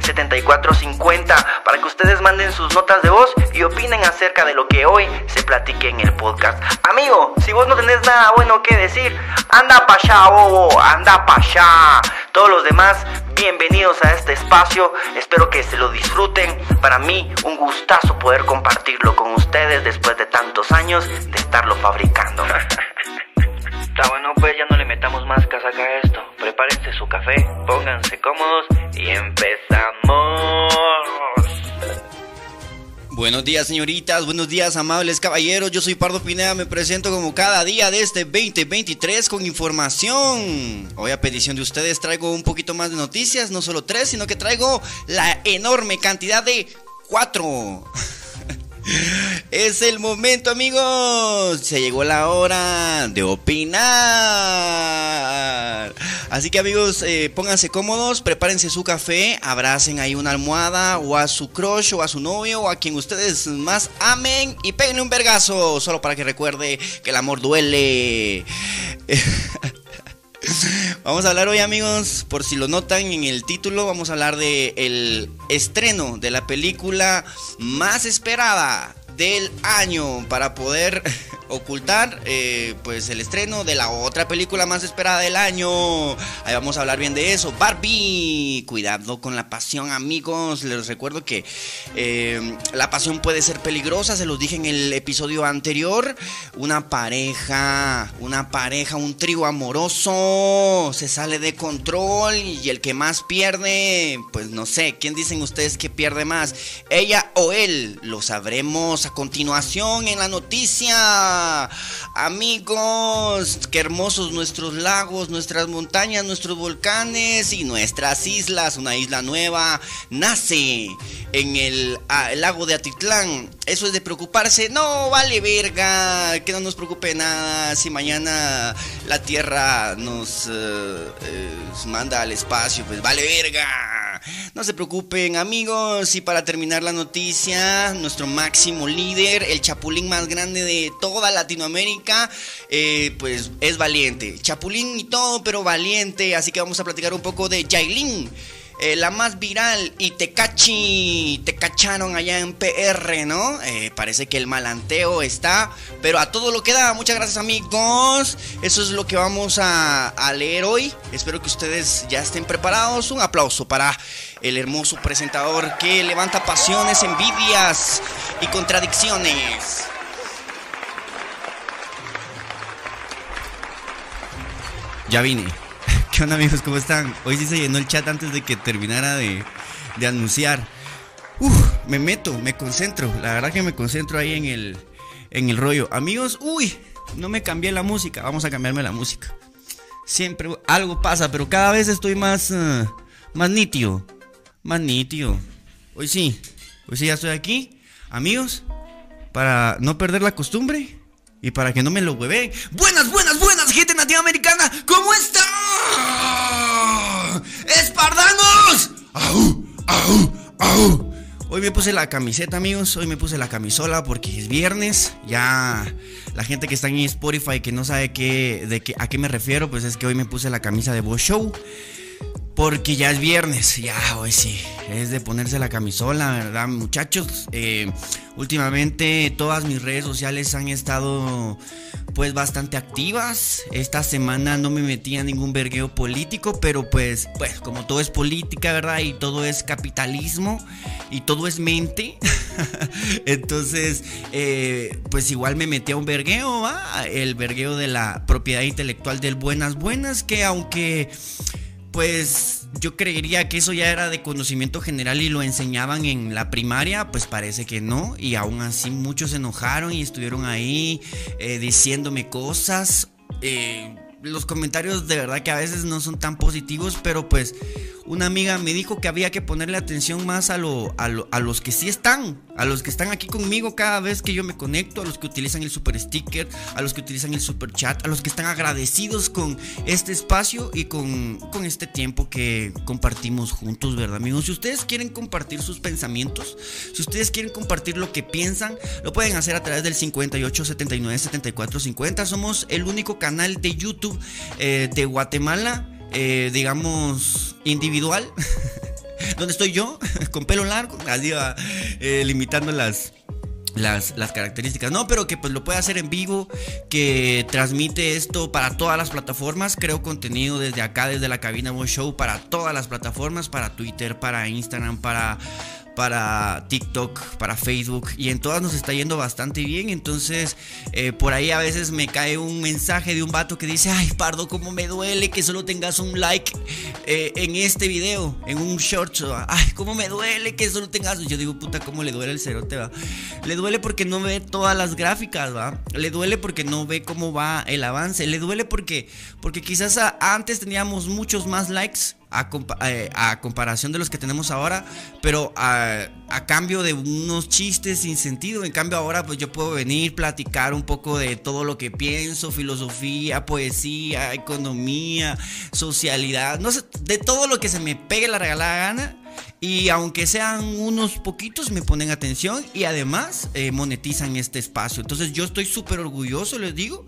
7450 para que ustedes manden sus notas de voz y opinen acerca de lo que hoy se platique en el podcast. Amigo, si vos no tenés nada bueno que decir, anda pa' allá, bobo, anda pa' allá. Todos los demás, bienvenidos a este espacio. Espero que se lo disfruten. Para mí, un gustazo poder compartirlo con ustedes después de tantos años de estarlo fabricando. Está bueno, pues ya no le metamos más casaca a esto. Prepárense su café, pónganse cómodos y empezamos. Buenos días señoritas, buenos días amables caballeros, yo soy Pardo Pineda, me presento como cada día de este 2023 con información. Hoy a petición de ustedes traigo un poquito más de noticias, no solo tres, sino que traigo la enorme cantidad de cuatro. Es el momento, amigos. Se llegó la hora de opinar. Así que, amigos, eh, pónganse cómodos, prepárense su café, abracen ahí una almohada o a su crush o a su novio o a quien ustedes más amen y péguenle un vergazo, solo para que recuerde que el amor duele. Vamos a hablar hoy amigos, por si lo notan en el título, vamos a hablar de el estreno de la película más esperada del año para poder ocultar eh, pues el estreno de la otra película más esperada del año. Ahí vamos a hablar bien de eso. Barbie, cuidado con la pasión amigos. Les recuerdo que eh, la pasión puede ser peligrosa, se los dije en el episodio anterior. Una pareja, una pareja, un trío amoroso se sale de control y el que más pierde, pues no sé, ¿quién dicen ustedes que pierde más? ¿Ella o él? Lo sabremos a continuación en la noticia. Amigos, qué hermosos nuestros lagos, nuestras montañas, nuestros volcanes y nuestras islas. Una isla nueva nace en el, lago de Atitlán. Eso es de preocuparse. No, vale verga. Que no nos preocupe nada. Si mañana la Tierra nos, eh, eh, manda al espacio, pues vale verga. No se preocupen amigos. Y para terminar la noticia, nuestro máximo líder, el chapulín más grande de toda Latinoamérica, eh, pues es valiente. Chapulín y todo, pero valiente. Así que vamos a platicar un poco de Yailin. Eh, la más viral y te cachi, te cacharon allá en PR, ¿no? Eh, parece que el malanteo está, pero a todo lo que da. Muchas gracias amigos. Eso es lo que vamos a, leer hoy. Espero que ustedes ya estén preparados. Un aplauso para el hermoso presentador que levanta pasiones, envidias y contradicciones. Ya vine. ¿Qué amigos? ¿Cómo están? Hoy sí se llenó el chat antes de que terminara de, anunciar. Uf, me meto, me concentro. La verdad que me concentro ahí en el, en el rollo. Amigos, uy, no me cambié la música. Vamos a cambiarme la música. Siempre algo pasa, pero cada vez estoy más, uh, más nítido. Más nítido. Hoy sí, hoy sí ya estoy aquí. Amigos, para no perder la costumbre, y para que no me lo hueve. Buenas, buenas, buenas, gente nativa americana. ¿Cómo están? ¡Espardanos! ¡Au! ¡Au! ¡Au! Hoy me puse la camiseta, amigos. Hoy me puse la camisola porque es viernes. Ya la gente que está en Spotify que no sabe qué, de qué, a qué me refiero, pues es que hoy me puse la camisa de Boss Show. Porque ya es viernes, ya hoy sí, es de ponerse la camisola, ¿verdad muchachos? Eh, últimamente todas mis redes sociales han estado pues bastante activas. Esta semana no me metí a ningún vergueo político, pero pues, pues como todo es política, ¿verdad? Y todo es capitalismo y todo es mente. Entonces, eh, pues igual me metí a un vergueo, ¿va? El vergueo de la propiedad intelectual del Buenas Buenas, que aunque pues yo creería que eso ya era de conocimiento general y lo enseñaban en la primaria, pues parece que no. Y aún así muchos se enojaron y estuvieron ahí eh, diciéndome cosas. Eh, los comentarios de verdad que a veces no son tan positivos, pero pues una amiga me dijo que había que ponerle atención más a, lo, a, los que sí están, a los que están aquí conmigo cada vez que yo me conecto, a los que utilizan el super sticker, a los que utilizan el super chat, a los que están agradecidos con este espacio y con, con este tiempo que compartimos juntos, ¿verdad, amigos? Si ustedes quieren compartir sus pensamientos, si ustedes quieren compartir lo que piensan, lo pueden hacer a través del 58 79 74 50. Somos el único canal de YouTube eh, de Guatemala eh, digamos, individual, donde estoy yo, con pelo largo, así va, eh, limitando las, las, características. No, pero que pues lo puede hacer en vivo, que transmite esto para todas las plataformas. Creo contenido desde acá, desde la cabina Voice Show, para todas las plataformas, para Twitter, para Instagram, para para TikTok, para Facebook y en todas nos está yendo bastante bien. Entonces, eh, por ahí a veces me cae un mensaje de un vato que dice: Ay, Pardo, cómo me duele que solo tengas un like eh, en este video, en un short. Ay, cómo me duele que solo tengas. Yo digo, puta, cómo le duele el cerote, va. Le duele porque no ve todas las gráficas, va. Le duele porque no ve cómo va el avance. Le duele porque, porque quizás antes teníamos muchos más likes eh, a, comparación de los que tenemos ahora, pero a, cambio de unos chistes sin sentido. En cambio ahora pues yo puedo venir, platicar un poco de todo lo que pienso, filosofía, poesía, economía, socialidad, no sé, de todo lo que se me pegue la regalada gana y aunque sean unos poquitos, me ponen atención y además eh, monetizan este espacio. Entonces yo estoy súper orgulloso, les digo.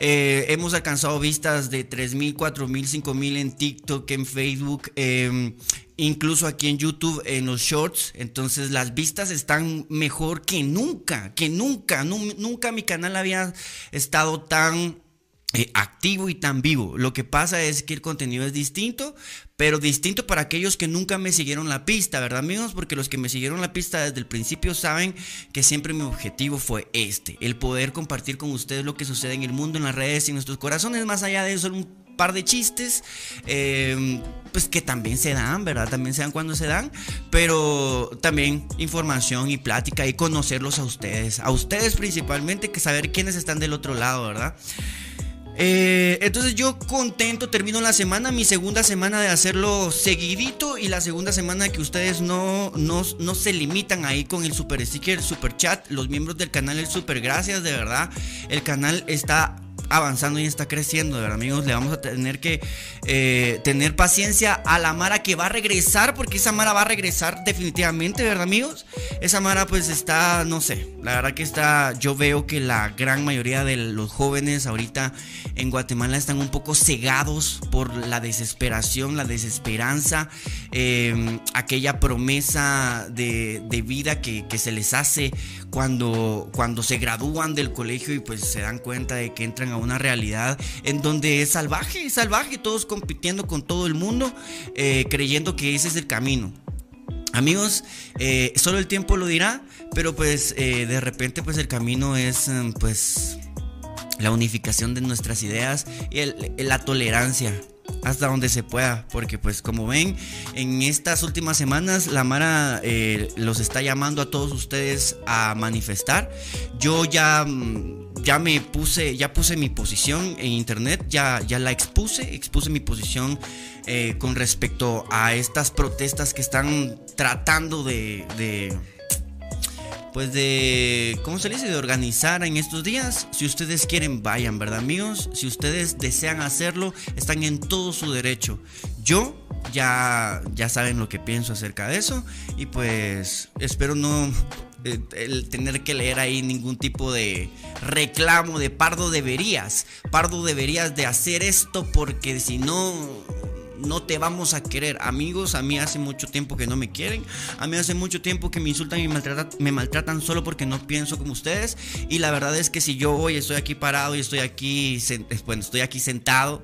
Eh, hemos alcanzado vistas de 3.000, 4.000, 5.000 en TikTok, en Facebook. Em, incluso aquí en YouTube, en los shorts. Entonces las vistas están mejor que nunca, que nunca, nunca mi canal había estado tan eh, activo y tan vivo. Lo que pasa es que el contenido es distinto, pero distinto para aquellos que nunca me siguieron la pista, ¿verdad amigos? Porque los que me siguieron la pista desde el principio saben que siempre mi objetivo fue este, el poder compartir con ustedes lo que sucede en el mundo, en las redes en nuestros corazones, más allá de eso, un par de chistes, eh, pues que también se dan, ¿verdad? También se dan cuando se dan, pero también información y plática y conocerlos a ustedes, a ustedes principalmente, que saber quiénes están del otro lado, ¿verdad? Eh, entonces yo contento, termino la semana, mi segunda semana de hacerlo seguidito y la segunda semana que ustedes no, no, no se limitan ahí con el super sticker, super chat, los miembros del canal, el super gracias, de verdad, el canal está avanzando y está creciendo, de verdad, amigos. Le vamos a tener que eh, tener paciencia a la Mara que va a regresar, porque esa Mara va a regresar definitivamente, ¿verdad, amigos? Esa Mara, pues está, no sé, la verdad que está. Yo veo que la gran mayoría de los jóvenes ahorita en Guatemala están un poco cegados por la desesperación, la desesperanza, em, aquella promesa de, vida que, se les hace cuando, cuando se gradúan del colegio y pues se dan cuenta de que entran a una realidad en donde es salvaje, salvaje, todos compitiendo con todo el mundo, eh, creyendo que ese es el camino. Amigos, eh, solo el tiempo lo dirá, pero pues eh, de repente pues el camino es pues la unificación de nuestras ideas y la tolerancia hasta donde se pueda, porque pues como ven, en estas últimas semanas la Mara eh, los está llamando a todos ustedes a manifestar. Yo ya, mm, ya me puse, ya puse mi posición en internet, ya, ya la expuse, expuse mi posición eh, con respecto a estas protestas que están tratando de pues de, ¿cómo se dice? De organizar en estos días. Si ustedes quieren, vayan, ¿verdad amigos? Si ustedes desean hacerlo, están en todo su derecho. Yo ya, ya saben lo que pienso acerca de eso. Y pues espero no eh, el tener que leer ahí ningún tipo de reclamo de pardo deberías. Pardo deberías de hacer esto porque si no no te vamos a querer. Amigos, a mí hace mucho tiempo que no me quieren. A mí hace mucho tiempo que me insultan y me maltratan, solo porque no pienso como ustedes. Y la verdad es que si yo hoy estoy aquí parado y estoy aquí, bueno, estoy aquí sentado,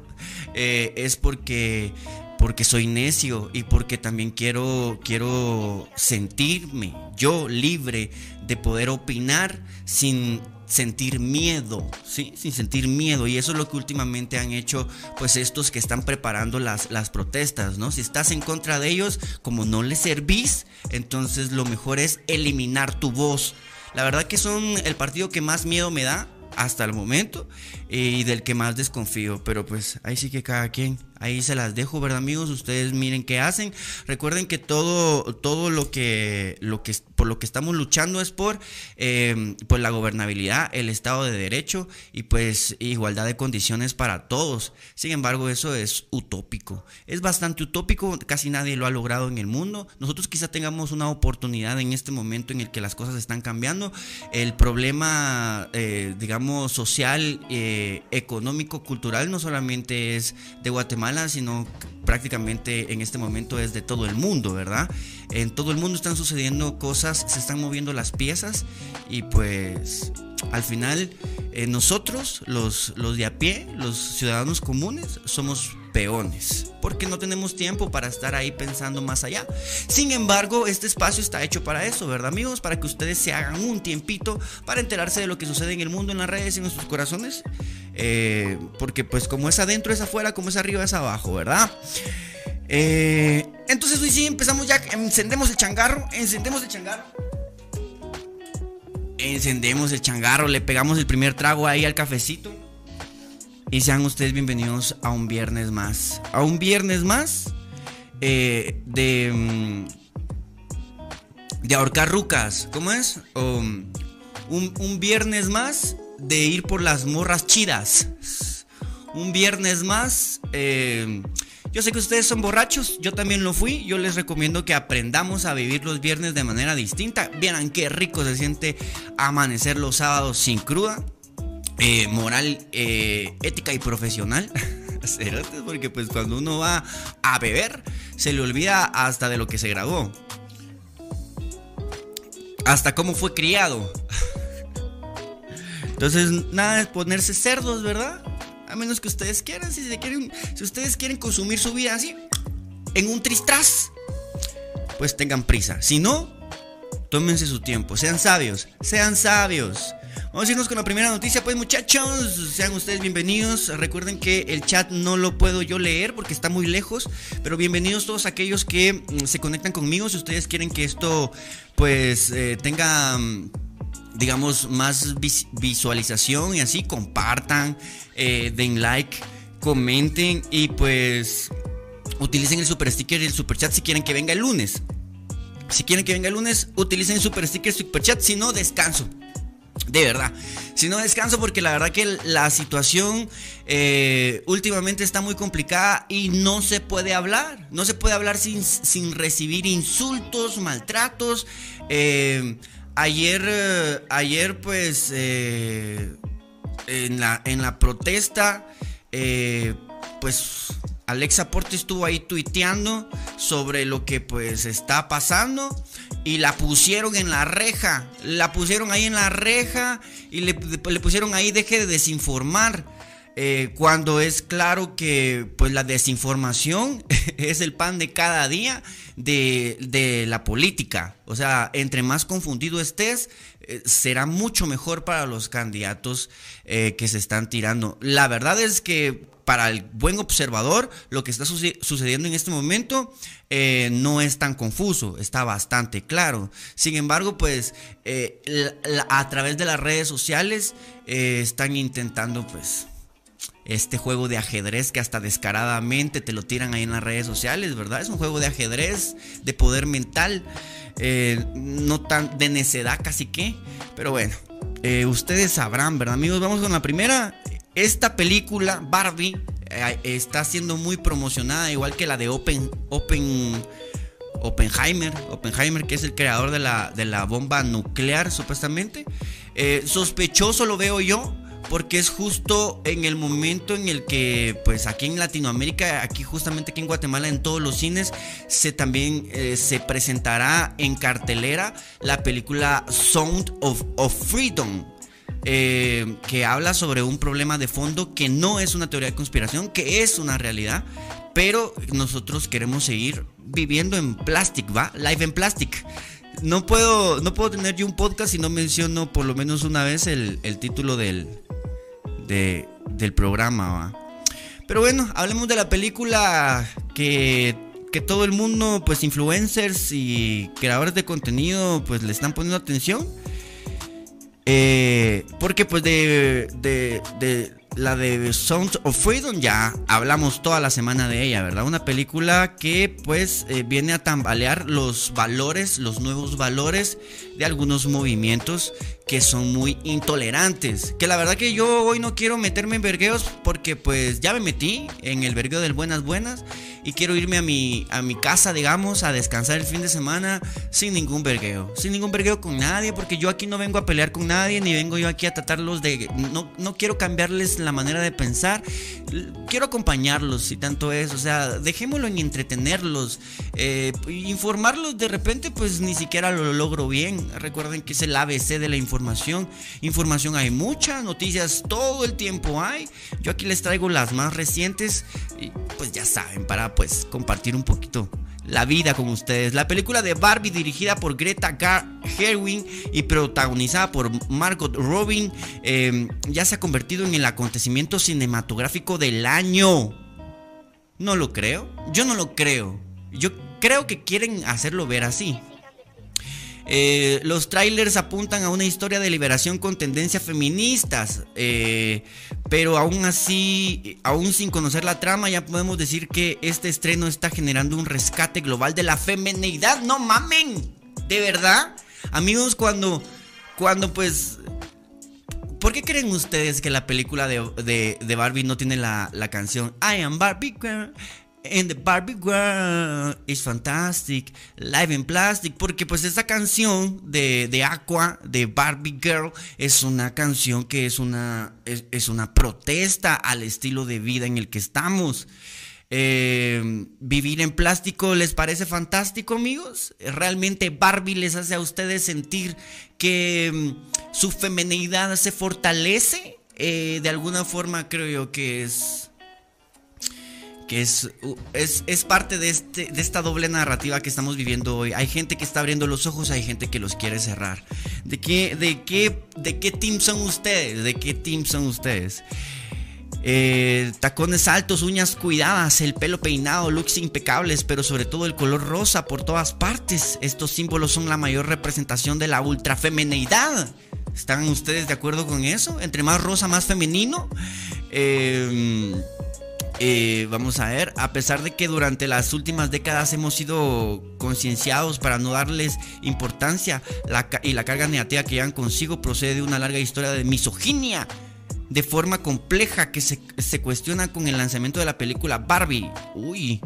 eh, es porque porque soy necio y porque también quiero, quiero sentirme yo libre de poder opinar sin sentir miedo, ¿sí? Sin sentir miedo. Y eso es lo que últimamente han hecho, pues, estos que están preparando las, las protestas, ¿no? Si estás en contra de ellos, como no les servís, entonces lo mejor es eliminar tu voz. La verdad que son el partido que más miedo me da hasta el momento y del que más desconfío. Pero pues ahí sí que cada quien. Ahí se las dejo, ¿verdad, amigos? Ustedes miren qué hacen. Recuerden que todo, todo lo que, lo que por lo que estamos luchando es por eh, pues la gobernabilidad, el Estado de Derecho y pues igualdad de condiciones para todos. Sin embargo, eso es utópico. Es bastante utópico, casi nadie lo ha logrado en el mundo. Nosotros quizá tengamos una oportunidad en este momento en el que las cosas están cambiando. El problema, eh, digamos, social, eh, económico, cultural, no solamente es de Guatemala, sino prácticamente en este momento es de todo el mundo, ¿verdad? En todo el mundo están sucediendo cosas, se están moviendo las piezas y pues al final eh, nosotros, los, los de a pie, los ciudadanos comunes, somos peones, porque no tenemos tiempo para estar ahí pensando más allá. Sin embargo, este espacio está hecho para eso, ¿verdad amigos? Para que ustedes se hagan un tiempito para enterarse de lo que sucede en el mundo, en las redes en nuestros corazones. Eh, porque pues como es adentro es afuera, como es arriba es abajo, ¿verdad? Eh, entonces hoy sí empezamos ya, encendemos el changarro, encendemos el changarro. Encendemos el changarro, le pegamos el primer trago ahí al cafecito. Y sean ustedes bienvenidos a un viernes más. A un viernes más eh, de. Mm, de ahorcar rucas. ¿Cómo es? un, un viernes más de ir por las morras chidas. Un viernes más. Eh, yo sé que ustedes son borrachos, yo también lo fui. Yo les recomiendo que aprendamos a vivir los viernes de manera distinta. Vieran qué rico se siente amanecer los sábados sin cruda. Eh, moral, eh, ética y profesional. Porque pues cuando uno va a beber, se le olvida hasta de lo que se graduó. Hasta cómo fue criado. Entonces, nada de ponerse cerdos, ¿verdad? A menos que ustedes quieran, si, se quieren, si ustedes quieren consumir su vida así, en un tristras, pues tengan prisa. Si no, tómense su tiempo, sean sabios, sean sabios. Vamos a irnos con la primera noticia, pues muchachos, sean ustedes bienvenidos. Recuerden que el chat no lo puedo yo leer porque está muy lejos, pero bienvenidos todos aquellos que mm, se conectan conmigo. Si ustedes quieren que esto, pues, eh, tenga mm, digamos, más visualización y así, compartan, eh, den like, comenten y pues utilicen el super sticker y el super chat si quieren que venga el lunes. Si quieren que venga el lunes, utilicen el super sticker y super chat, si no, descanso. De verdad. Si no descanso porque la verdad que la situación eh, últimamente está muy complicada y no se puede hablar. No se puede hablar sin, sin recibir insultos, maltratos. Eh, ayer, eh, ayer pues en, la, en la protesta, pues Alexa Porte estuvo ahí tuiteando sobre lo que pues está pasando y la pusieron en la reja. La pusieron ahí en la reja y le, pusieron ahí deje de desinformar. Eh, cuando es claro que pues la desinformación es el pan de cada día de, la política. O sea, entre más confundido estés, eh, será mucho mejor para los candidatos eh, que se están tirando. La verdad es que para el buen observador, lo que está sucediendo en este momento no es tan confuso, está bastante claro. Sin embargo, pues a través de las redes sociales están intentando, pues, este juego de ajedrez que hasta descaradamente te lo tiran ahí en las redes sociales, ¿verdad? Es un juego de ajedrez, de poder mental, no tan de necedad casi que, pero bueno, ustedes sabrán, ¿verdad amigos? Vamos con la primera esta película, Barbie, eh, está siendo muy promocionada, igual que la de Open, Open, Oppenheimer, Oppenheimer, que es el creador de la, de la bomba nuclear, supuestamente. Eh, sospechoso lo veo yo, porque es justo en el momento en el que, pues aquí en Latinoamérica, aquí justamente aquí en Guatemala, en todos los cines, se también eh, se presentará en cartelera la película Sound of, Freedom. Eh, que habla sobre un problema de fondo que no es una teoría de conspiración, que es una realidad, pero nosotros queremos seguir viviendo en plastic, ¿va? Live en plastic. No puedo, no puedo tener yo un podcast si no menciono por lo menos una vez el, título del, del programa, ¿va? Pero bueno, hablemos de la película que, que todo el mundo, pues influencers y creadores de contenido, pues le están poniendo atención. Eh, porque pues de, de, de, la de Sound of Freedom ya hablamos toda la semana de ella, ¿verdad? Una película que pues eh, viene a tambalear los valores, los nuevos valores de algunos movimientos que son muy intolerantes. Que la verdad que yo hoy no quiero meterme en vergueos porque pues ya me metí en el vergueo del buenas buenas y quiero irme a mi, a mi casa, digamos, a descansar el fin de semana sin ningún vergueo. Sin ningún vergueo con nadie porque yo aquí no vengo a pelear con nadie ni vengo yo aquí a tratarlos de... No, no quiero cambiarles la manera de pensar. Quiero acompañarlos si tanto es. O sea, dejémoslo en entretenerlos. Eh, informarlos de repente pues ni siquiera lo logro bien. Recuerden que es el ABC de la información. Información hay mucha, noticias todo el tiempo hay. Yo aquí les traigo las más recientes y pues ya saben, para pues compartir un poquito la vida con ustedes. La película de Barbie dirigida por Greta Gerwin y protagonizada por Margot Robin em, ya se ha convertido en el acontecimiento cinematográfico del año. No lo creo. Yo no lo creo. Yo creo que quieren hacerlo ver así. Eh, los trailers apuntan a una historia de liberación con tendencias feministas, eh, pero aún así, aún sin conocer la trama, ya podemos decir que este estreno está generando un rescate global de la feminidad. No mamen, de verdad, amigos, cuando, cuando pues ¿Por qué creen ustedes que la película de, Barbie no tiene la, la, canción I am Barbie En the Barbie World is fantastic, live in plastic, porque pues esa canción de, de, Aqua, de Barbie Girl, es una canción que es una, es, una protesta al estilo de vida en el que estamos. Eh, vivir en plástico les parece fantástico, amigos. Realmente Barbie les hace a ustedes sentir que mm, su feminidad se fortalece. Eh, de alguna forma creo yo que es que es, es, parte de, este, de esta doble narrativa que estamos viviendo hoy. Hay gente que está abriendo los ojos, hay gente que los quiere cerrar. ¿De qué, de qué, de qué team son ustedes? ¿De qué team son ustedes? Eh, tacones altos, uñas cuidadas, el pelo peinado, looks impecables, pero sobre todo el color rosa por todas partes. Estos símbolos son la mayor representación de la ultrafeminidad. ¿Están ustedes de acuerdo con eso? Entre más rosa, más femenino. Eh, eh, vamos a ver, a pesar de que durante las últimas décadas hemos sido concienciados para no darles importancia y la carga negativa que llevan consigo procede de una larga historia de misoginia de forma compleja que se, se cuestiona con el lanzamiento de la película Barbie. Uy,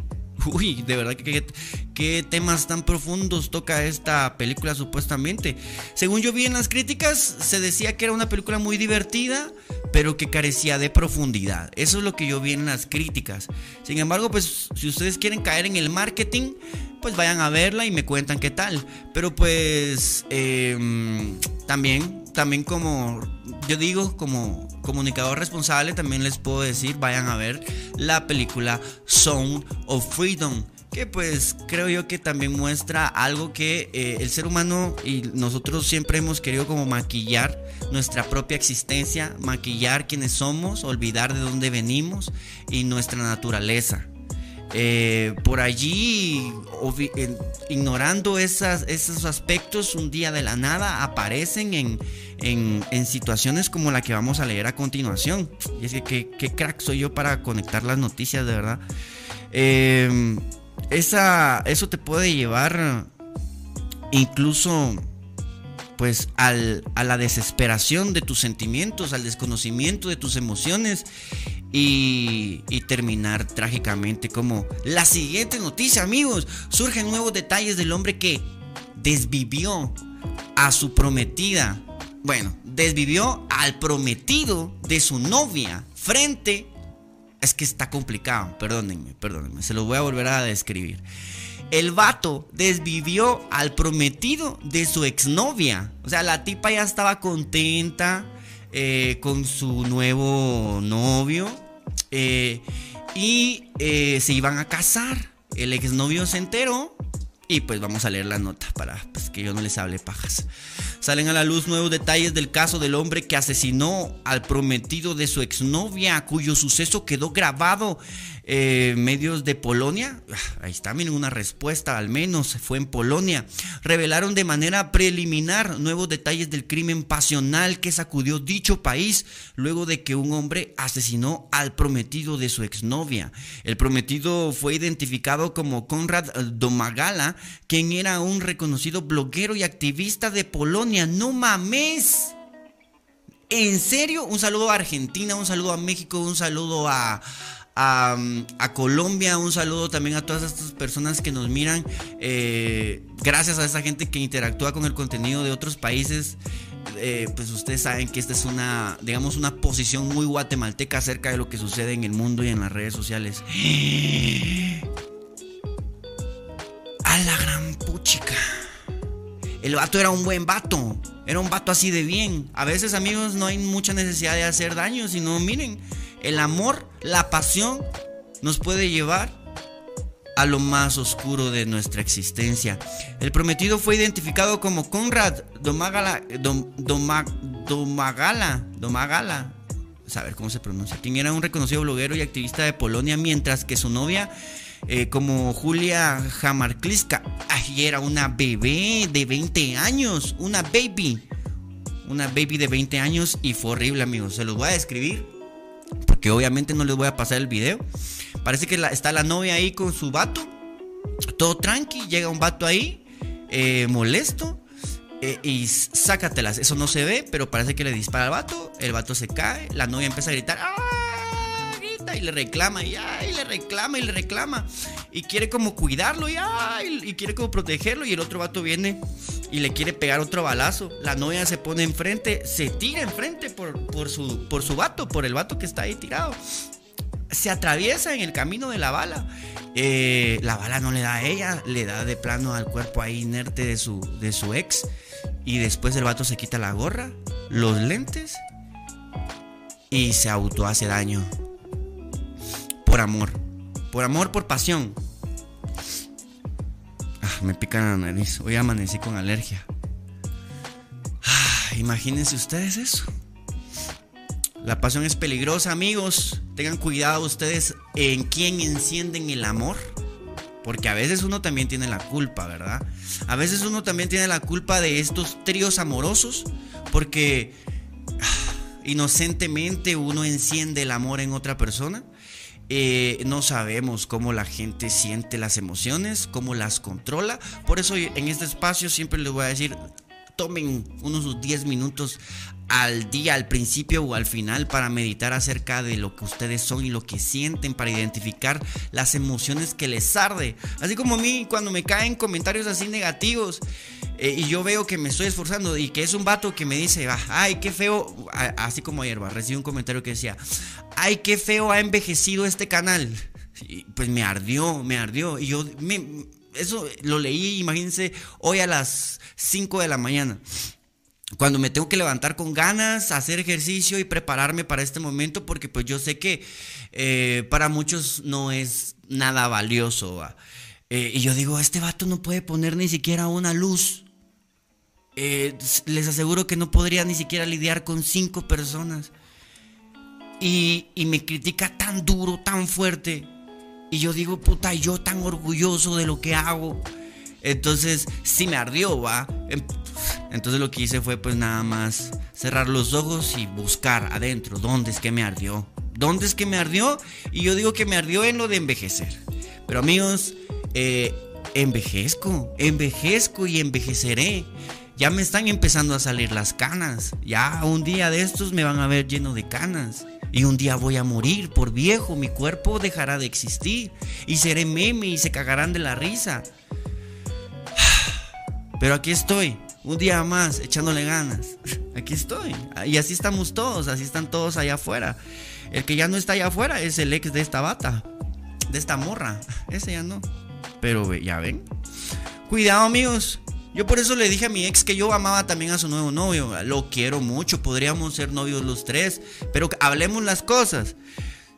Uy, de verdad que qué temas tan profundos toca esta película supuestamente. Según yo vi en las críticas, se decía que era una película muy divertida, pero que carecía de profundidad. Eso es lo que yo vi en las críticas. Sin embargo, pues si ustedes quieren caer en el marketing, pues vayan a verla y me cuentan qué tal. Pero pues em, también, también como yo digo, como comunicador responsable, también les puedo decir, vayan a ver la película Sound of Freedom que pues creo yo que también muestra algo que eh, el ser humano y nosotros siempre hemos querido como maquillar nuestra propia existencia, maquillar quienes somos, olvidar de dónde venimos y nuestra naturaleza. Eh, por allí, ignorando esas, esos aspectos, un día de la nada aparecen en, en, situaciones como la que vamos a leer a continuación. Y es que qué crack soy yo para conectar las noticias, de verdad. Eh, esa, eso te puede llevar incluso pues al, a la desesperación de tus sentimientos, al desconocimiento de tus emociones y, terminar trágicamente como la siguiente noticia, amigos. Surgen nuevos detalles del hombre que desvivió a su prometida. Bueno, desvivió al prometido de su novia frente... Es que está complicado, perdónenme, perdónenme, se lo voy a volver a describir. El vato desvivió al prometido de su exnovia. O sea, la tipa ya estaba contenta eh, con su nuevo novio eh, y eh, se iban a casar. El exnovio se enteró y pues vamos a leer la nota para pues, que yo no les hable pajas. Salen a la luz nuevos detalles del caso del hombre que asesinó al prometido de su exnovia, cuyo suceso quedó grabado eh, medios de Polonia, ah, ahí está, miren una respuesta, al menos fue en Polonia, revelaron de manera preliminar nuevos detalles del crimen pasional que sacudió dicho país luego de que un hombre asesinó al prometido de su exnovia. El prometido fue identificado como Konrad Domagala, quien era un reconocido bloguero y activista de Polonia. No mames. En serio, un saludo a Argentina, un saludo a México, un saludo a, a, Colombia. Un saludo también a todas estas personas que nos miran. Eh, gracias a esa gente que interactúa con el contenido de otros países. Eh, pues ustedes saben que esta es una, digamos, una posición muy guatemalteca acerca de lo que sucede en el mundo y en las redes sociales. A la gran puchica. El vato era un buen vato. Era un vato así de bien. A veces, amigos, no hay mucha necesidad de hacer daño, sino miren, el amor, la pasión nos puede llevar a lo más oscuro de nuestra existencia. El prometido fue identificado como Conrad Domagala, Domagala, Domagala, saber cómo se pronuncia, quien era un reconocido bloguero y activista de Polonia, mientras que su novia, eh, como Julia Jamarkliska, era una bebé de 20 años, una baby, una baby de 20 años y fue horrible, amigos. Se los voy a describir porque obviamente no les voy a pasar el video. Parece que está la novia ahí con su vato. Todo tranqui. Llega un vato ahí. Eh, molesto. Eh, y sácatelas. Eso no se ve, pero parece que le dispara al vato. El vato se cae. La novia empieza a gritar. ¡Ah! Y le reclama. Y, le reclama y le reclama. Y quiere como cuidarlo. Y, y quiere como protegerlo. Y el otro vato viene y le quiere pegar otro balazo. La novia se pone enfrente, se tira enfrente por, por, su, por su vato, por el vato que está ahí tirado. Se atraviesa en el camino de la bala. Eh, la bala no le da a ella, le da de plano al cuerpo ahí inerte de su, de su ex. Y después el vato se quita la gorra, los lentes y se auto hace daño. Por amor. Por amor, por pasión me pica la nariz. Hoy amanecí con alergia. Ah, imagínense ustedes eso. La pasión es peligrosa, amigos. Tengan cuidado ustedes en quién encienden el amor. Porque a veces uno también tiene la culpa, ¿verdad? A veces uno también tiene la culpa de estos tríos amorosos. Porque ah, inocentemente uno enciende el amor en otra persona eh, no sabemos cómo la gente siente las emociones, cómo las controla. Por eso en este espacio siempre les voy a decir, tomen unos 10 minutos al día, al principio o al final, para meditar acerca de lo que ustedes son y lo que sienten, para identificar las emociones que les arde. Así como a mí, cuando me caen comentarios así negativos eh, y yo veo que me estoy esforzando y que es un vato que me dice, ah, ay, qué feo, así como ayer, recibí un comentario que decía, ay, qué feo ha envejecido este canal. Pues me ardió, me ardió. Y yo, eso lo leí, imagínense, hoy a las 5 de la mañana cuando me tengo que levantar con ganas, hacer ejercicio y prepararme para este momento, porque pues yo sé que eh, para muchos no es nada valioso. Eh, y yo digo, este vato no puede poner ni siquiera una luz. Eh, les aseguro que no podría ni siquiera lidiar con cinco personas. Y, y me critica tan duro, tan fuerte. Y yo digo, puta, yo tan orgulloso de lo que hago. Entonces, sí me ardió, va. Em, entonces lo que hice fue pues nada más cerrar los ojos y buscar adentro dónde es que me ardió. ¿Dónde es que me ardió? Y yo digo que me ardió en lo de envejecer. Pero amigos, eh, envejezco, envejezco y envejeceré. Ya me están empezando a salir las canas. Ya un día de estos me van a ver lleno de canas. Y un día voy a morir por viejo, mi cuerpo dejará de existir y seré meme y se cagarán de la risa. Pero aquí estoy, un día más, echándole ganas. Aquí estoy. Y así estamos todos, así están todos allá afuera. El que ya no está allá afuera es el ex de esta bata, de esta morra. Ese ya no. Pero ya ven. Cuidado amigos. Yo por eso le dije a mi ex que yo amaba también a su nuevo novio. Lo quiero mucho, podríamos ser novios los tres. Pero hablemos las cosas.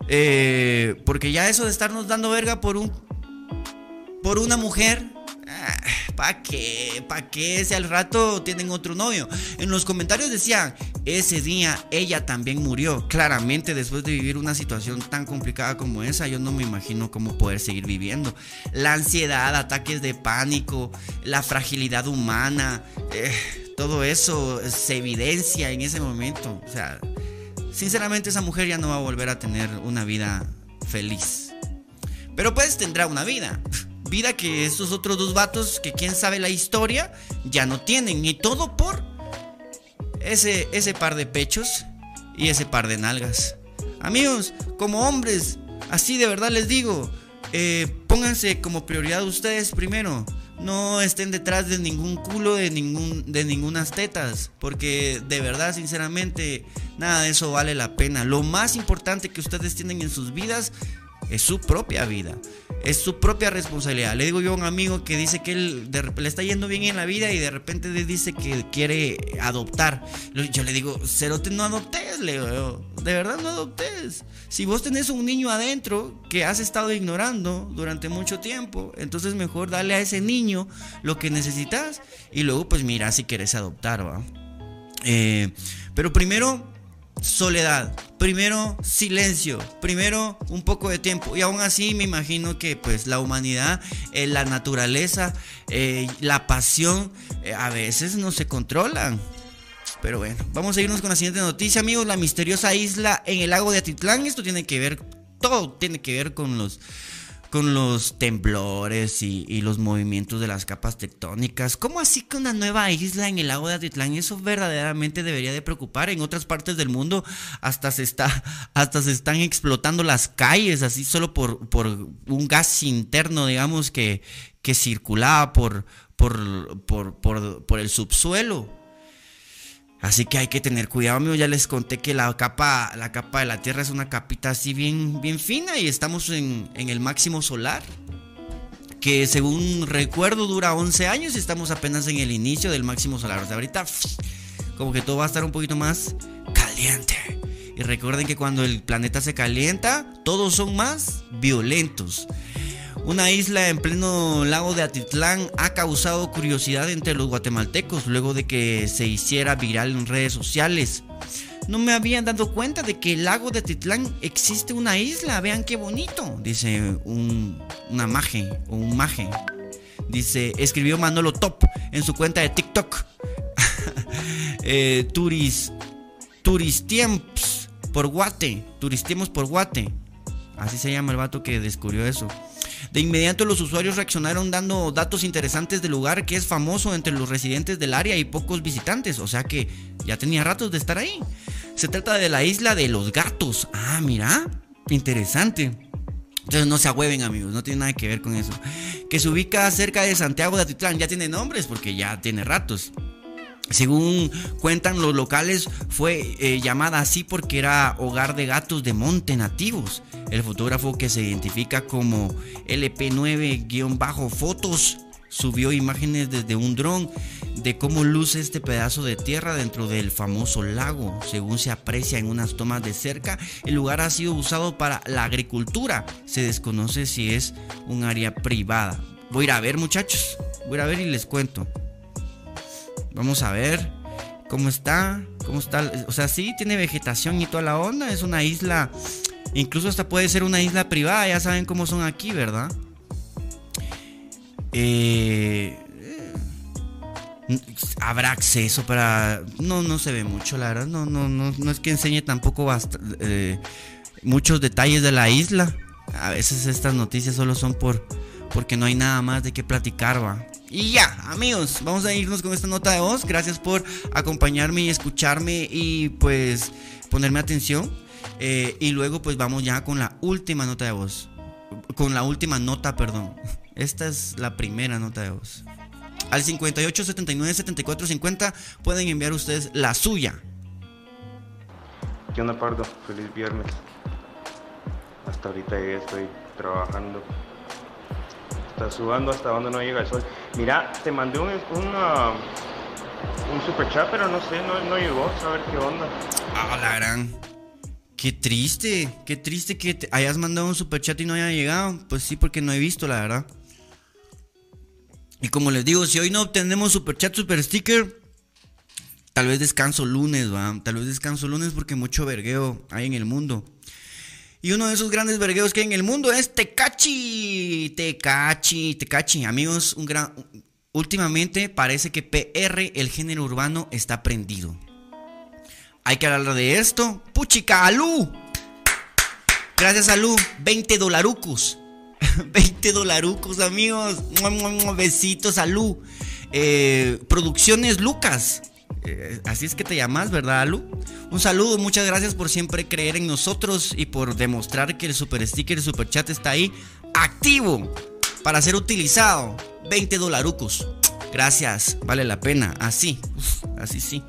Eh, porque ya eso de estarnos dando verga por un... Por una mujer Ah, ¿Para qué? ¿Para qué? Si al rato tienen otro novio. En los comentarios decían, ese día ella también murió. Claramente después de vivir una situación tan complicada como esa, yo no me imagino cómo poder seguir viviendo. La ansiedad, ataques de pánico, la fragilidad humana, eh, todo eso se evidencia en ese momento. O sea, sinceramente esa mujer ya no va a volver a tener una vida feliz. Pero pues tendrá una vida. Vida que estos otros dos vatos, que quién sabe la historia, ya no tienen. Y todo por ese, ese par de pechos y ese par de nalgas. Amigos, como hombres, así de verdad les digo, eh, pónganse como prioridad ustedes primero. No estén detrás de ningún culo, de, ningún, de tetas. Porque de verdad, sinceramente, nada de eso vale la pena. Lo más importante que ustedes tienen en sus vidas es su propia vida. Es su propia responsabilidad. Le digo yo a un amigo que dice que él le está yendo bien en la vida y de repente dice que quiere adoptar. Yo le digo, Cerote, no adoptes, le De verdad no adoptes. Si vos tenés un niño adentro que has estado ignorando durante mucho tiempo, entonces mejor dale a ese niño lo que necesitas y luego pues mira si quieres adoptar, ¿va? Eh, pero primero soledad. Primero silencio, primero un poco de tiempo. Y aún así me imagino que pues la humanidad, eh, la naturaleza, eh, la pasión, eh, a veces no se controlan. Pero bueno, vamos a irnos con la siguiente noticia, amigos. La misteriosa isla en el lago de Atitlán. Esto tiene que ver, todo tiene que ver con los con los temblores y, los movimientos de las capas tectónicas. ¿Cómo así que una nueva isla en el lago de Atitlán? Eso verdaderamente debería de preocupar. En otras partes del mundo hasta se está, hasta se están explotando las calles así solo por, por un gas interno, digamos, que, que circulaba por, por, por, por el subsuelo. Así que hay que tener cuidado, amigo. Ya les conté que la capa, la capa de la Tierra es una capita así bien, bien fina y estamos en, el máximo solar. Que según recuerdo dura 11 años y estamos apenas en el inicio del máximo solar. O sea, ahorita como que todo va a estar un poquito más caliente. Y recuerden que cuando el planeta se calienta, todos son más violentos. Una isla en pleno lago de Atitlán ha causado curiosidad entre los guatemaltecos luego de que se hiciera viral en redes sociales. No me habían dado cuenta de que el lago de Atitlán existe una isla, vean qué bonito, dice un, una maje o un maje. Dice, escribió Manolo Top en su cuenta de TikTok. eh, turis, por Guate, turistiemos por Guate. Así se llama el vato que descubrió eso. De inmediato los usuarios reaccionaron dando datos interesantes del lugar que es famoso entre los residentes del área y pocos visitantes, o sea que ya tenía ratos de estar ahí. Se trata de la isla de los gatos. Ah, mira, interesante. Entonces no se ahueven amigos, no tiene nada que ver con eso. Que se ubica cerca de Santiago de Atitlán, ya tiene nombres porque ya tiene ratos. Según cuentan los locales, fue eh, llamada así porque era hogar de gatos de monte nativos. El fotógrafo que se identifica como LP9-fotos subió imágenes desde un dron de cómo luce este pedazo de tierra dentro del famoso lago. Según se aprecia en unas tomas de cerca, el lugar ha sido usado para la agricultura. Se desconoce si es un área privada. Voy a ir a ver muchachos, voy a a ver y les cuento. Vamos a ver cómo está, cómo está. O sea, sí, tiene vegetación y toda la onda. Es una isla, incluso hasta puede ser una isla privada. Ya saben cómo son aquí, ¿verdad? Eh, habrá acceso para no no se ve mucho la verdad no no no no es que enseñe tampoco eh, muchos detalles de la isla a veces estas noticias solo son por porque no hay nada más de qué platicar va y ya, amigos, vamos a irnos con esta nota de voz. Gracias por acompañarme y escucharme y pues ponerme atención. Eh, y luego pues vamos ya con la última nota de voz. Con la última nota, perdón. Esta es la primera nota de voz. Al 58 79 74 50 pueden enviar ustedes la suya. ¿Qué onda, Pardo? Feliz viernes. Hasta ahorita ya estoy trabajando. Está sudando hasta donde no llega el sol. Mira, te mandé un, una, un super chat, pero no sé, no, no llegó. A ver qué onda. Ah, la gran. Qué triste, qué triste que te hayas mandado un super chat y no haya llegado. Pues sí, porque no he visto, la verdad. Y como les digo, si hoy no obtenemos super chat, super sticker, tal vez descanso lunes, va. Tal vez descanso lunes porque mucho vergueo hay en el mundo. Y uno de esos grandes vergueos que hay en el mundo es Tecachi. Tecachi, Tecachi. Amigos, un gran. Últimamente parece que PR, el género urbano, está prendido. Hay que hablar de esto. Puchica, Alú. Gracias, Alú. 20 dolarucos. 20 dolarucos, amigos. Besitos, Alú. Eh, Producciones Lucas. Eh, así es que te llamas, ¿verdad, Alu? Un saludo, muchas gracias por siempre creer en nosotros y por demostrar que el super sticker, el super chat está ahí activo para ser utilizado. 20 dolarucos. Gracias, vale la pena. Así, así sí.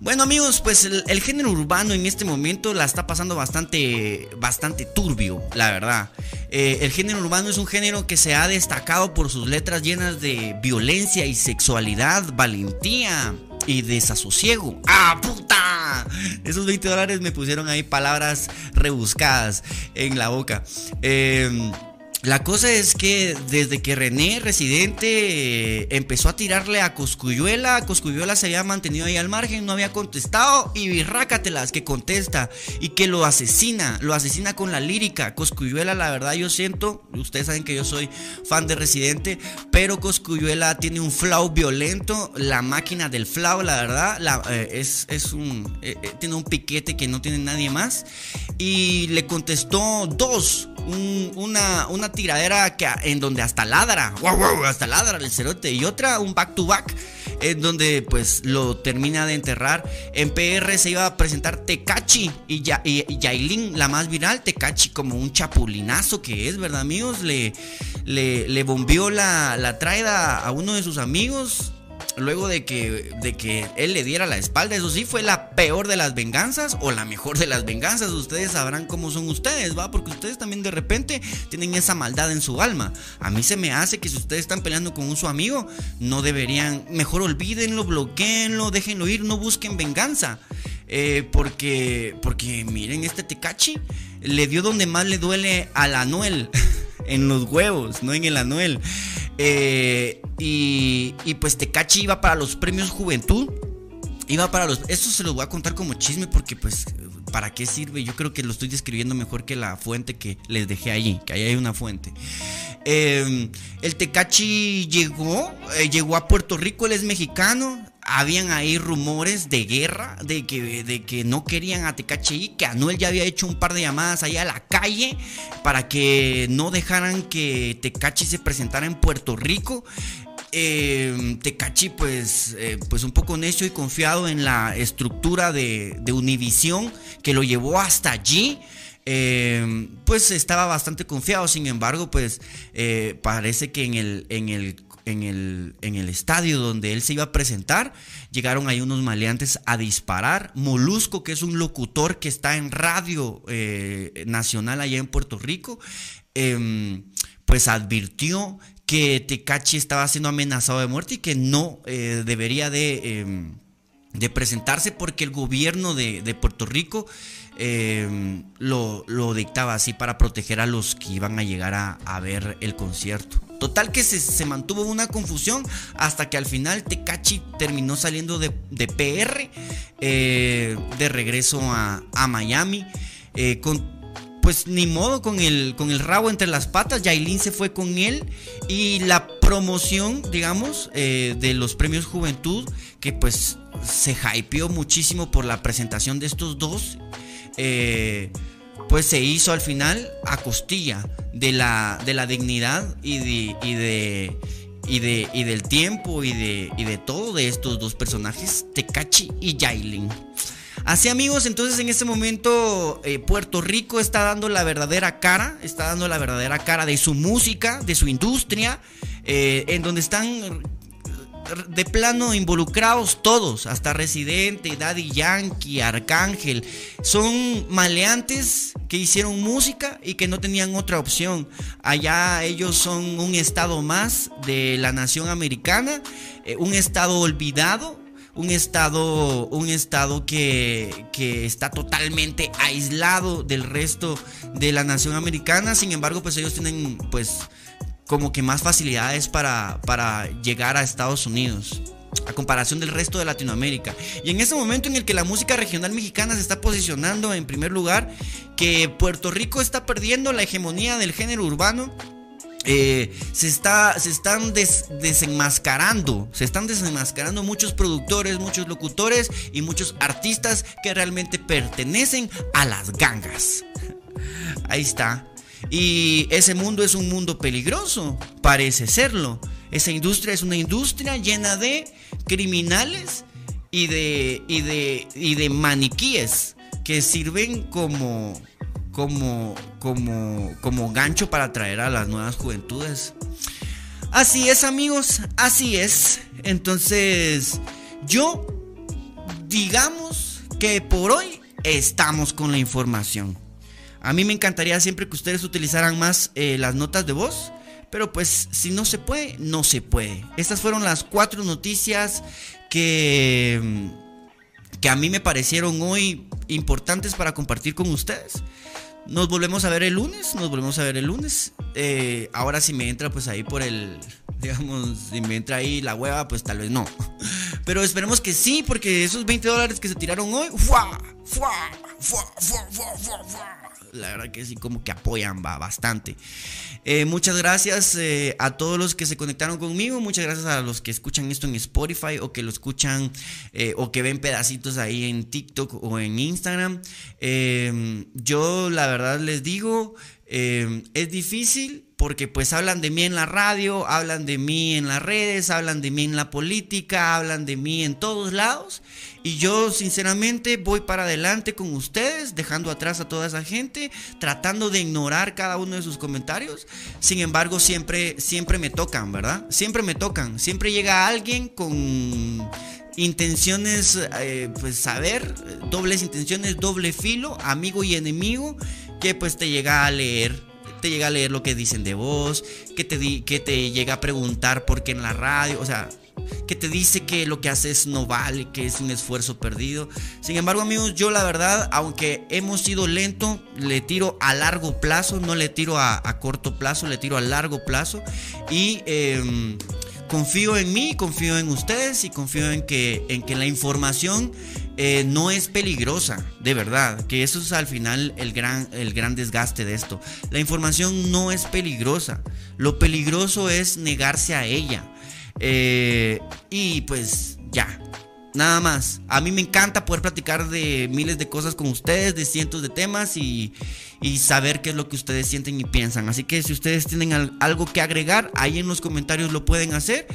Bueno amigos, pues el, género urbano en este momento la está pasando bastante, bastante turbio, la verdad. Eh, el género urbano es un género que se ha destacado por sus letras llenas de violencia y sexualidad, valentía y desasosiego. ¡Ah, puta! Esos 20 dólares me pusieron ahí palabras rebuscadas en la boca. Eh, la cosa es que desde que René, residente, eh, empezó a tirarle a Coscuyuela, Coscuyuela se había mantenido ahí al margen, no había contestado, y Birrácatelas que contesta y que lo asesina, lo asesina con la lírica. Coscuyuela, la verdad, yo siento, ustedes saben que yo soy fan de residente, pero Coscuyuela tiene un flow violento, la máquina del flow, la verdad, eh, es, es, un. Eh, tiene un piquete que no tiene nadie más, y le contestó dos, una, una tiradera que, en donde hasta ladra, wow, hasta ladra el cerote. Y otra, un back to back, en donde pues lo termina de enterrar. En PR se iba a presentar Tecachi y, ya, y, Yailin, la más viral. Tecachi como un chapulinazo que es, ¿verdad, amigos? Le, le, le bombió la, la traida a uno de sus amigos luego de que, de que él le diera la espalda. Eso sí, fue la peor de las venganzas o la mejor de las venganzas. Ustedes sabrán cómo son ustedes, ¿va? Porque ustedes también de repente tienen esa maldad en su alma. A mí se me hace que si ustedes están peleando con un su amigo, no deberían, mejor olvídenlo, bloqueenlo, déjenlo ir, no busquen venganza. Eh, porque, porque miren, este Tecachi le dio donde más le duele al Anuel. en los huevos, no en el Anuel. Eh, y, y pues Tecachi iba para los premios Juventud. Iba para los. Esto se los voy a contar como chisme porque, pues, ¿para qué sirve? Yo creo que lo estoy describiendo mejor que la fuente que les dejé allí, que ahí hay una fuente. Em, el Tecachi llegó, eh, llegó a Puerto Rico, él es mexicano. Habían ahí rumores de guerra, de que, de que no querían a Tecachi, que Anuel ya había hecho un par de llamadas ahí a la calle para que no dejaran que Tecachi se presentara en Puerto Rico. Eh, Tecachi, pues, eh, pues un poco necio y confiado en la estructura de, de Univisión que lo llevó hasta allí. Eh, pues estaba bastante confiado, sin embargo, pues eh, parece que en el, en el en el, en el, estadio donde él se iba a presentar, llegaron ahí unos maleantes a disparar. Molusco, que es un locutor que está en radio eh, nacional allá en Puerto Rico, em, pues advirtió que Tecachi estaba siendo amenazado de muerte y que no debería de, em, de, presentarse porque el gobierno de, de Puerto Rico eh, lo, dictaba así para proteger a los que iban a llegar a, ver el concierto. Total que se, mantuvo una confusión hasta que al final Tecachi terminó saliendo de, PR eh, de regreso a, Miami. Eh, con, pues ni modo con el, con el rabo entre las patas, Yailin se fue con él y la promoción, digamos, de los premios Juventud, que pues se hypeó muchísimo por la presentación de estos dos eh, pues se hizo al final a costilla de la, de la dignidad y de, y de, y de, y del tiempo y de, y de todo de estos dos personajes, Tecachi y Yailin. Así amigos, entonces en este momento eh, Puerto Rico está dando la verdadera cara, está dando la verdadera cara de su música, de su industria, eh, en donde están de plano involucrados todos, hasta Residente, Daddy Yankee, Arcángel. Son maleantes que hicieron música y que no tenían otra opción. Allá ellos son un estado más de la nación americana, eh, un estado olvidado, un estado, un estado que, que, está totalmente aislado del resto de la nación americana. Sin embargo, pues ellos tienen pues como que más facilidades para, para llegar a Estados Unidos a comparación del resto de Latinoamérica. Y en ese momento en el que la música regional mexicana se está posicionando en primer lugar, que Puerto Rico está perdiendo la hegemonía del género urbano, eh, se, está, se están desenmascarando, se están desenmascarando muchos productores, muchos locutores y muchos artistas que realmente pertenecen a las gangas. Ahí está. Y ese mundo es un mundo peligroso, parece serlo. Esa industria es una industria llena de criminales y de, y de, y de maniquíes que sirven como, como, como, como gancho para atraer a las nuevas juventudes. Así es amigos, así es. Entonces, yo digamos que por hoy estamos con la información. A mí me encantaría siempre que ustedes utilizaran más eh, las notas de voz. Pero pues si no se puede, no se puede. Estas fueron las cuatro noticias que, que a mí me parecieron hoy importantes para compartir con ustedes. Nos volvemos a ver el lunes, nos volvemos a ver el lunes. Eh, ahora si me entra pues ahí por el, digamos, si me entra ahí la hueva, pues tal vez no. Pero esperemos que sí, porque esos 20 dólares que se tiraron hoy, ¡fua! ¡fua! ¡fua! ¡fua! ¡fua! ¡fua! La verdad que sí, como que apoyan bastante. Eh, muchas gracias eh, a todos los que se conectaron conmigo, muchas gracias a los que escuchan esto en Spotify o que lo escuchan eh, o que ven pedacitos ahí en TikTok o en Instagram. yo la verdad les digo, es difícil porque pues hablan de mí en la radio, hablan de mí en las redes, hablan de mí en la política, hablan de mí en todos lados y yo sinceramente voy para adelante con ustedes, dejando atrás a toda esa gente, tratando de ignorar cada uno de sus comentarios. Sin embargo, siempre, siempre me tocan, ¿verdad? Siempre me tocan. Siempre llega alguien con intenciones, eh, pues saber, dobles intenciones, doble filo, amigo y enemigo, que pues te llega a leer te llega a leer lo que dicen de vos, que te, que te llega a preguntar por qué en la radio, o sea, que te dice que lo que haces no vale, que es un esfuerzo perdido. Sin embargo, amigos, yo la verdad, aunque hemos sido lento, le tiro a largo plazo, no le tiro a, corto plazo, le tiro a largo plazo. Y em, confío en mí, confío en ustedes y confío en que, en que la información eh, no es peligrosa, de verdad, que eso es al final el gran, el gran desgaste de esto. La información no es peligrosa, lo peligroso es negarse a ella. Eh, y pues ya, nada más. A mí me encanta poder platicar de miles de cosas con ustedes, de cientos de temas y, y saber qué es lo que ustedes sienten y piensan. Así que si ustedes tienen algo que agregar, ahí en los comentarios lo pueden hacer.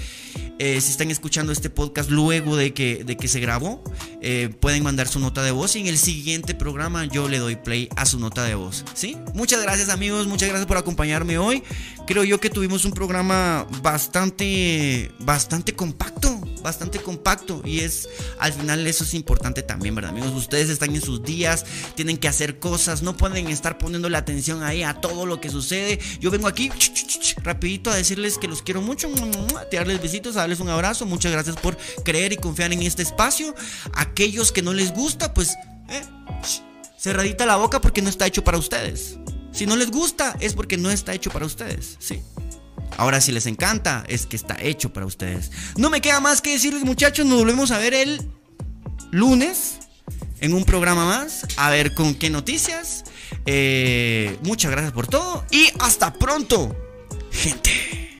Eh, si están escuchando este podcast luego de que, de que se grabó, eh, pueden mandar su nota de voz y en el siguiente programa yo le doy play a su nota de voz. ¿sí? Muchas gracias amigos, muchas gracias por acompañarme hoy. Creo yo que tuvimos un programa bastante, bastante compacto, bastante compacto y es al final eso es importante también, ¿verdad amigos? Ustedes están en sus días, tienen que hacer cosas, no pueden estar poniendo la atención ahí a todo lo que sucede. Yo vengo aquí rapidito a decirles que los quiero mucho, a tirarles besitos, a darles un abrazo. Muchas gracias por creer y confiar en este espacio. Aquellos que no les gusta, pues eh, cerradita la boca porque no está hecho para ustedes. Si no les gusta es porque no está hecho para ustedes, sí. Ahora si les encanta es que está hecho para ustedes. No me queda más que decirles muchachos, nos volvemos a ver el lunes en un programa más, a ver con qué noticias. Eh, muchas gracias por todo y hasta pronto, gente.